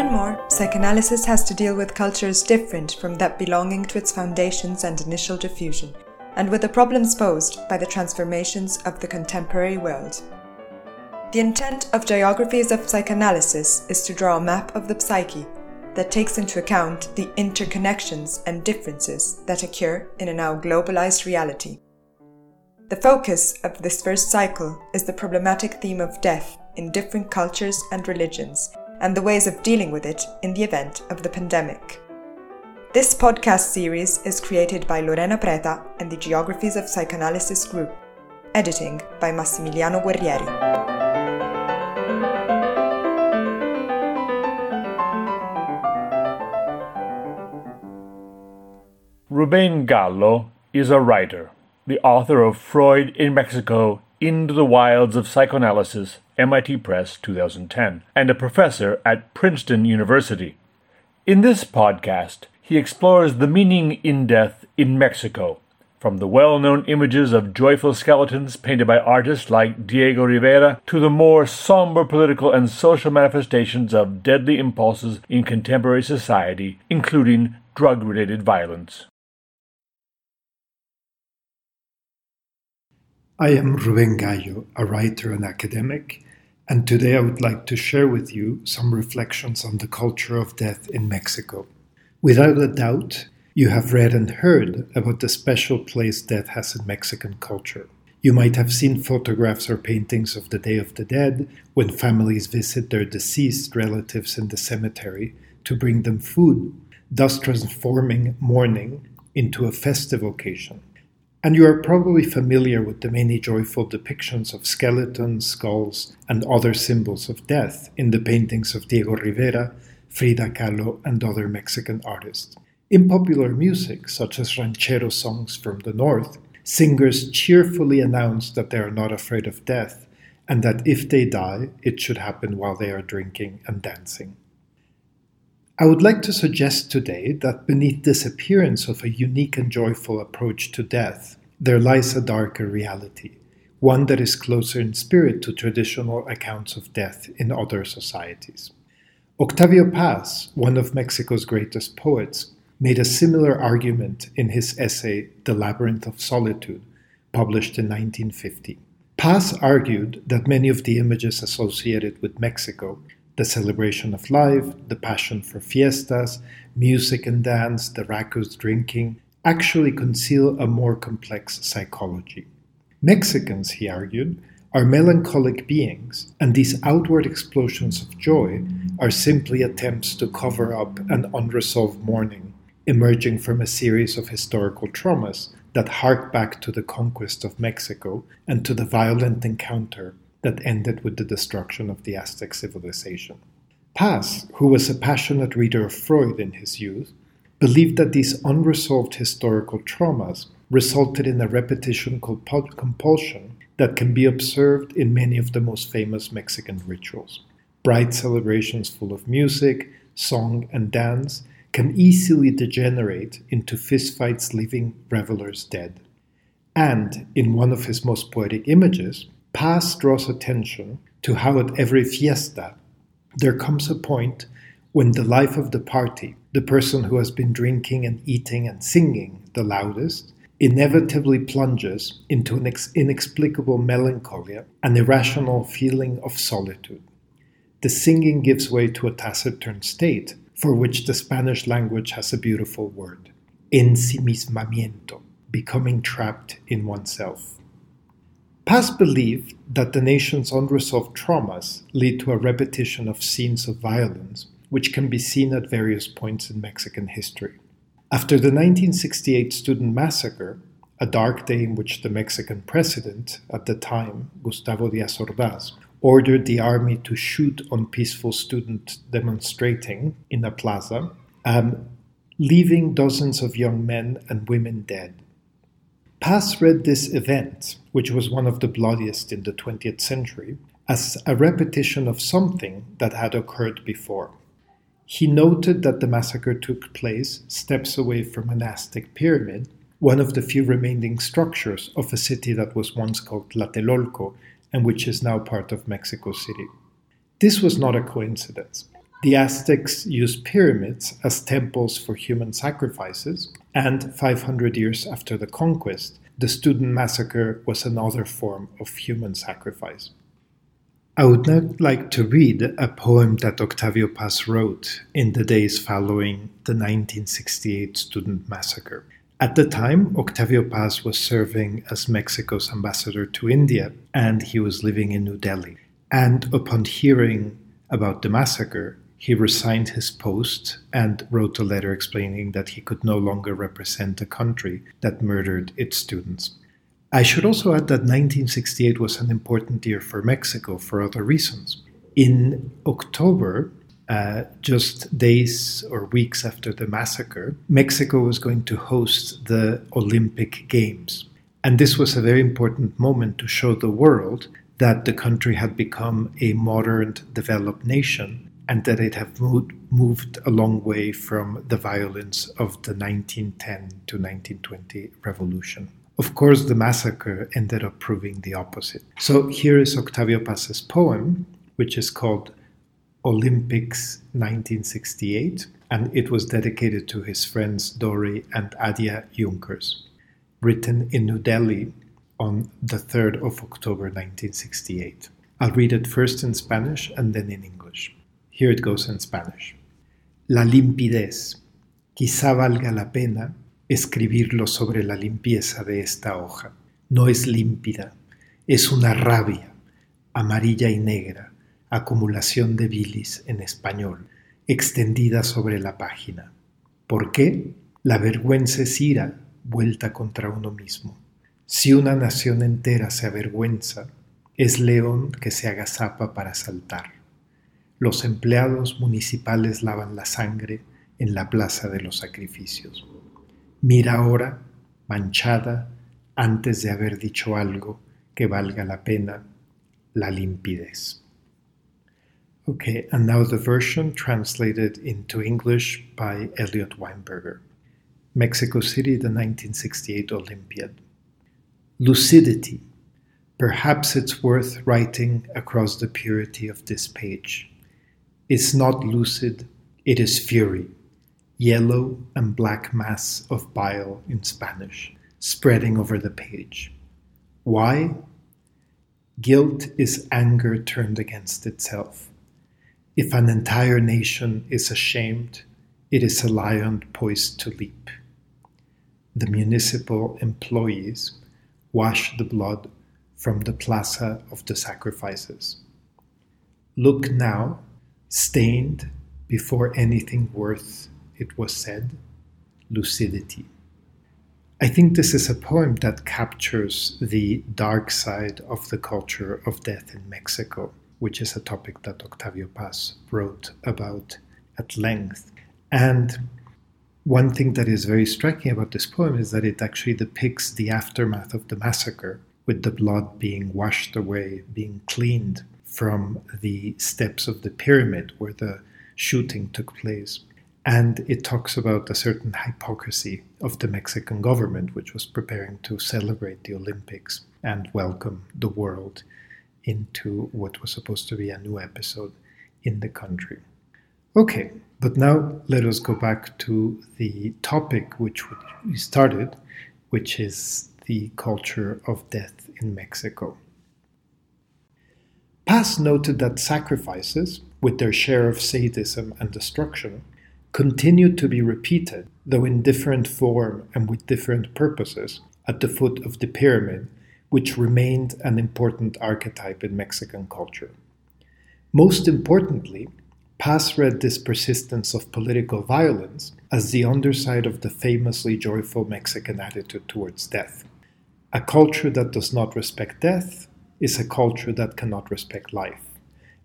and more, psychoanalysis has to deal with cultures different from that belonging to its foundations and initial diffusion, and with the problems posed by the transformations of the contemporary world. The intent of Geographies of Psychoanalysis is to draw a map of the psyche that takes into account the interconnections and differences that occur in a now globalized reality. The focus of this first cycle is the problematic theme of death in different cultures and religions, and the ways of dealing with it in the event of the pandemic. This podcast series is created by Lorena Preta and the Geographies of Psychoanalysis group, editing by Massimiliano Guerrieri. Ruben Gallo is a writer, the author of Freud in Mexico Into the Wilds of Psychoanalysis, MIT Press 2010, and a professor at Princeton University. In this podcast, he explores the meaning in death in Mexico, from the well known images of joyful skeletons painted by artists like Diego Rivera to the more somber political and social manifestations of deadly impulses in contemporary society, including drug related violence. I am Ruben Gallo, a writer and academic, and today I would like to share with you some reflections on the culture of death in Mexico. Without a doubt, you have read and heard about the special place death has in Mexican culture. You might have seen photographs or paintings of the Day of the Dead when families visit their deceased relatives in the cemetery to bring them food, thus transforming mourning into a festive occasion. And you are probably familiar with the many joyful depictions of skeletons, skulls, and other symbols of death in the paintings of Diego Rivera, Frida Kahlo, and other Mexican artists. In popular music, such as ranchero songs from the north, singers cheerfully announce that they are not afraid of death and that if they die, it should happen while they are drinking and dancing. I would like to suggest today that beneath this appearance of a unique and joyful approach to death, there lies a darker reality, one that is closer in spirit to traditional accounts of death in other societies. Octavio Paz, one of Mexico's greatest poets, made a similar argument in his essay The Labyrinth of Solitude, published in 1950. Paz argued that many of the images associated with Mexico the celebration of life, the passion for fiestas, music and dance, the raucous drinking, actually conceal a more complex psychology. Mexicans, he argued, are melancholic beings, and these outward explosions of joy are simply attempts to cover up an unresolved mourning emerging from a series of historical traumas that hark back to the conquest of Mexico and to the violent encounter that ended with the destruction of the Aztec civilization. Paz, who was a passionate reader of Freud in his youth, believed that these unresolved historical traumas resulted in a repetition called compulsion that can be observed in many of the most famous Mexican rituals. Bright celebrations full of music, song, and dance can easily degenerate into fistfights leaving revelers dead. And in one of his most poetic images, Paz draws attention to how at every fiesta there comes a point when the life of the party, the person who has been drinking and eating and singing the loudest, inevitably plunges into an inexplicable melancholy, an irrational feeling of solitude. The singing gives way to a taciturn state for which the Spanish language has a beautiful word ensimismamiento, becoming trapped in oneself. Paz believed that the nation's unresolved traumas lead to a repetition of scenes of violence, which can be seen at various points in Mexican history. After the 1968 student massacre, a dark day in which the Mexican president at the time, Gustavo Diaz Ordaz, ordered the army to shoot on peaceful students demonstrating in a plaza, um, leaving dozens of young men and women dead. Paz read this event, which was one of the bloodiest in the 20th century, as a repetition of something that had occurred before. He noted that the massacre took place steps away from an Aztec pyramid, one of the few remaining structures of a city that was once called Tlatelolco and which is now part of Mexico City. This was not a coincidence. The Aztecs used pyramids as temples for human sacrifices, and 500 years after the conquest, the student massacre was another form of human sacrifice. I would now like to read a poem that Octavio Paz wrote in the days following the 1968 student massacre. At the time, Octavio Paz was serving as Mexico's ambassador to India and he was living in New Delhi. And upon hearing about the massacre, he resigned his post and wrote a letter explaining that he could no longer represent a country that murdered its students. I should also add that 1968 was an important year for Mexico for other reasons. In October, uh, just days or weeks after the massacre, Mexico was going to host the Olympic Games. And this was a very important moment to show the world that the country had become a modern, developed nation and that it had moved, moved a long way from the violence of the 1910 to 1920 revolution. Of course, the massacre ended up proving the opposite. So here is Octavio Paz's poem, which is called Olympics 1968, and it was dedicated to his friends Dore and Adja Yunkers, written in New Delhi on the 3rd of October 1968. I'll read it first in Spanish and then in English. Here it goes in Spanish. La limpidez. Quizá valga la pena escribirlo sobre la limpieza de esta hoja. No es límpida, es una rabia, amarilla y negra, acumulación de bilis en español, extendida sobre la página. ¿Por qué? La vergüenza es ira vuelta contra uno mismo. Si una nación entera se avergüenza, es león que se agazapa para saltar. Los empleados municipales lavan la sangre en la plaza de los sacrificios. Mira ahora, manchada, antes de haber dicho algo que valga la pena, la limpidez. Okay, and now the version translated into English by Eliot Weinberger. Mexico City, the 1968 Olympiad. Lucidity. Perhaps it's worth writing across the purity of this page. It's not lucid, it is fury yellow and black mass of bile in Spanish, spreading over the page. Why? Guilt is anger turned against itself. If an entire nation is ashamed, it is a lion poised to leap. The municipal employees wash the blood from the plaza of the sacrifices. Look now, stained before anything worth it was said, lucidity. I think this is a poem that captures the dark side of the culture of death in Mexico, which is a topic that Octavio Paz wrote about at length. And one thing that is very striking about this poem is that it actually depicts the aftermath of the massacre, with the blood being washed away, being cleaned from the steps of the pyramid where the shooting took place. And it talks about a certain hypocrisy of the Mexican government, which was preparing to celebrate the Olympics and welcome the world into what was supposed to be a new episode in the country. Okay, but now let us go back to the topic which we started, which is the culture of death in Mexico. Paz noted that sacrifices, with their share of sadism and destruction, continued to be repeated, though in different form and with different purposes, at the foot of the pyramid, which remained an important archetype in Mexican culture. Most importantly, Paz read this persistence of political violence as the underside of the famously joyful Mexican attitude towards death. A culture that does not respect death is a culture that cannot respect life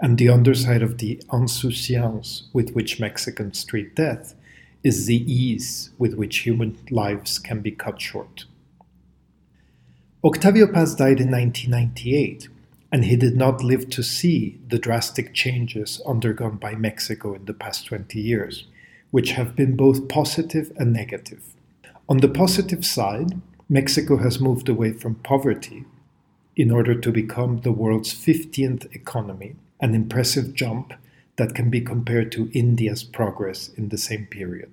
and the underside of the insouciance with which Mexicans treat death is the ease with which human lives can be cut short. Octavio Paz died in 1998, and he did not live to see the drastic changes undergone by Mexico in the past 20 years, which have been both positive and negative. On the positive side, Mexico has moved away from poverty in order to become the world's 15th economy an impressive jump that can be compared to India's progress in the same period.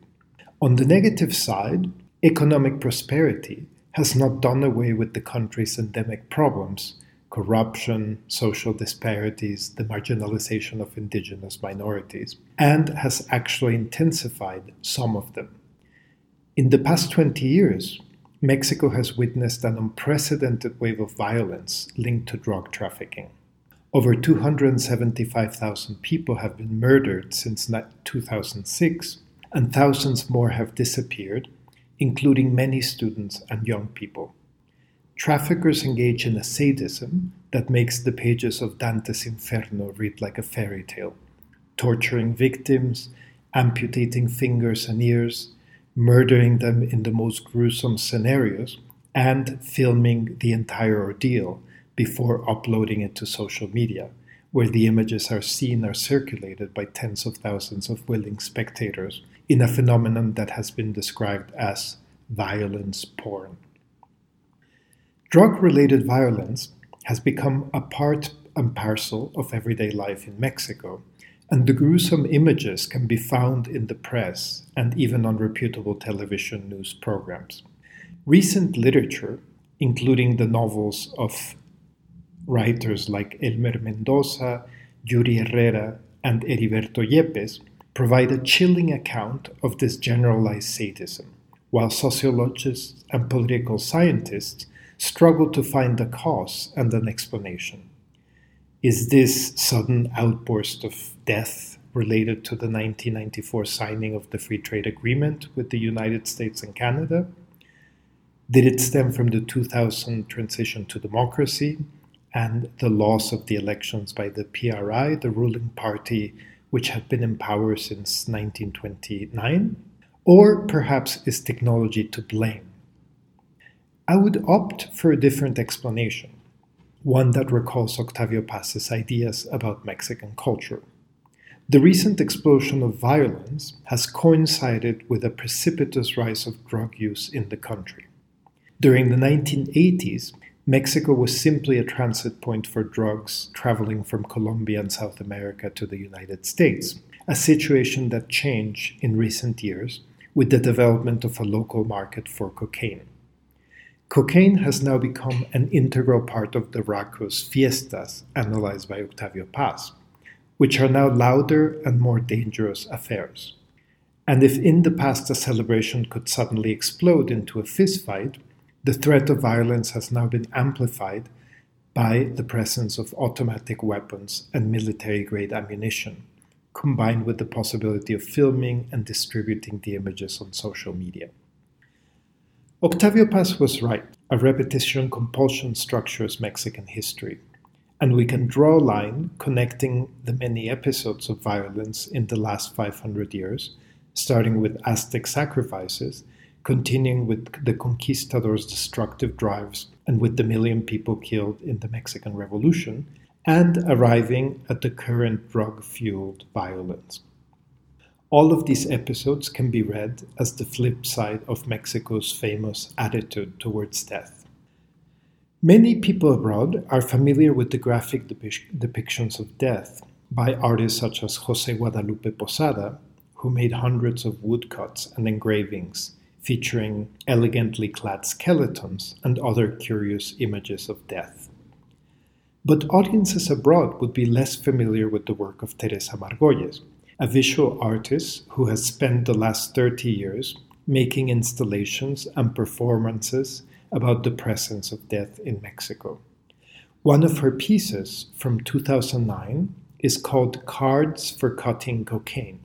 On the negative side, economic prosperity has not done away with the country's endemic problems corruption, social disparities, the marginalization of indigenous minorities, and has actually intensified some of them. In the past 20 years, Mexico has witnessed an unprecedented wave of violence linked to drug trafficking. Over 275,000 people have been murdered since 2006, and thousands more have disappeared, including many students and young people. Traffickers engage in a sadism that makes the pages of Dante's Inferno read like a fairy tale, torturing victims, amputating fingers and ears, murdering them in the most gruesome scenarios, and filming the entire ordeal before uploading it to social media, where the images are seen or circulated by tens of thousands of willing spectators in a phenomenon that has been described as violence porn. Drug related violence has become a part and parcel of everyday life in Mexico, and the gruesome images can be found in the press and even on reputable television news programs. Recent literature, including the novels of writers like Elmer Mendoza, Yuri Herrera, and Heriberto Yépez provide a chilling account of this generalized sadism, while sociologists and political scientists struggle to find a cause and an explanation. Is this sudden outburst of death related to the 1994 signing of the Free Trade Agreement with the United States and Canada? Did it stem from the 2000 transition to democracy? And the loss of the elections by the PRI, the ruling party which had been in power since 1929? Or perhaps is technology to blame? I would opt for a different explanation, one that recalls Octavio Paz's ideas about Mexican culture. The recent explosion of violence has coincided with a precipitous rise of drug use in the country. During the 1980s, Mexico was simply a transit point for drugs traveling from Colombia and South America to the United States, a situation that changed in recent years with the development of a local market for cocaine. Cocaine has now become an integral part of the RACO's fiestas, analyzed by Octavio Paz, which are now louder and more dangerous affairs. And if in the past a celebration could suddenly explode into a fistfight, the threat of violence has now been amplified by the presence of automatic weapons and military grade ammunition, combined with the possibility of filming and distributing the images on social media. Octavio Paz was right. A repetition compulsion structures Mexican history, and we can draw a line connecting the many episodes of violence in the last 500 years, starting with Aztec sacrifices continuing with the conquistadors' destructive drives and with the million people killed in the Mexican Revolution, and arriving at the current drug fueled violence. All of these episodes can be read as the flip side of Mexico's famous attitude towards death. Many people abroad are familiar with the graphic depictions of death by artists such as Jose Guadalupe Posada, who made hundreds of woodcuts and engravings featuring elegantly clad skeletons and other curious images of death. But audiences abroad would be less familiar with the work of Teresa Margolles, a visual artist who has spent the last 30 years making installations and performances about the presence of death in Mexico. One of her pieces from 2009 is called Cards for Cutting Cocaine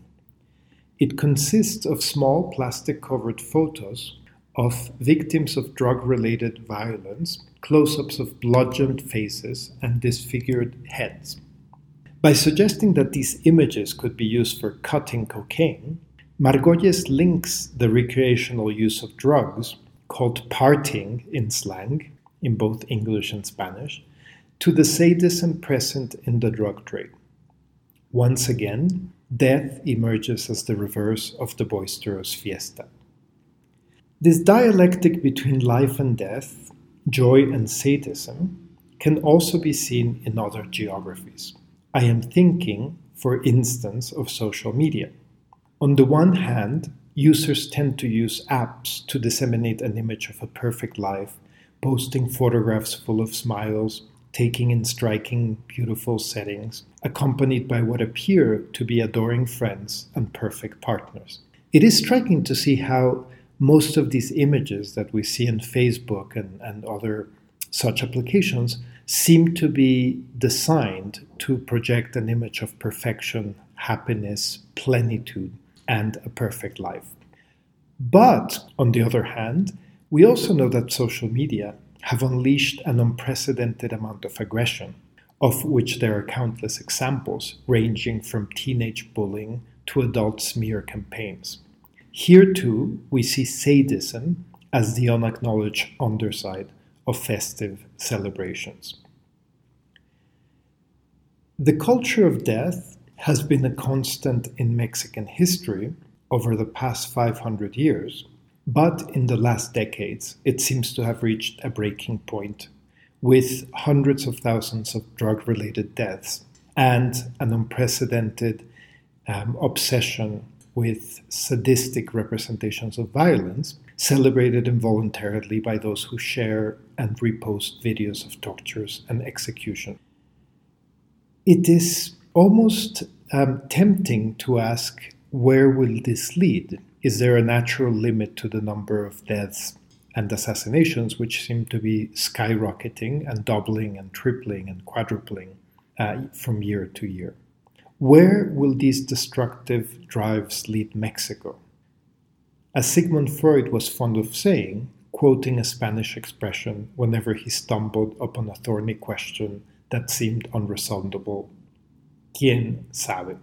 it consists of small plastic covered photos of victims of drug related violence, close ups of bludgeoned faces, and disfigured heads. By suggesting that these images could be used for cutting cocaine, Margolles links the recreational use of drugs, called partying in slang, in both English and Spanish, to the sadism present in the drug trade. Once again, death emerges as the reverse of the boisterous fiesta. This dialectic between life and death, joy and sadism, can also be seen in other geographies. I am thinking, for instance, of social media. On the one hand, users tend to use apps to disseminate an image of a perfect life, posting photographs full of smiles, taking in striking, beautiful settings, accompanied by what appear to be adoring friends and perfect partners. It is striking to see how most of these images that we see in Facebook and, and other such applications seem to be designed to project an image of perfection, happiness, plenitude, and a perfect life. But on the other hand, we also know that social media have unleashed an unprecedented amount of aggression, of which there are countless examples, ranging from teenage bullying to adult smear campaigns. Here too, we see sadism as the unacknowledged underside of festive celebrations. The culture of death has been a constant in Mexican history over the past 500 years, but in the last decades it seems to have reached a breaking point with hundreds of thousands of drug related deaths and an unprecedented um, obsession with sadistic representations of violence, celebrated involuntarily by those who share and repost videos of tortures and execution. It is almost um, tempting to ask where will this lead? Is there a natural limit to the number of deaths and assassinations, which seem to be skyrocketing and doubling and tripling and quadrupling uh, from year to year? Where will these destructive drives lead Mexico? As Sigmund Freud was fond of saying, quoting a Spanish expression whenever he stumbled upon a thorny question that seemed unresoundable, ¿Quién sabe?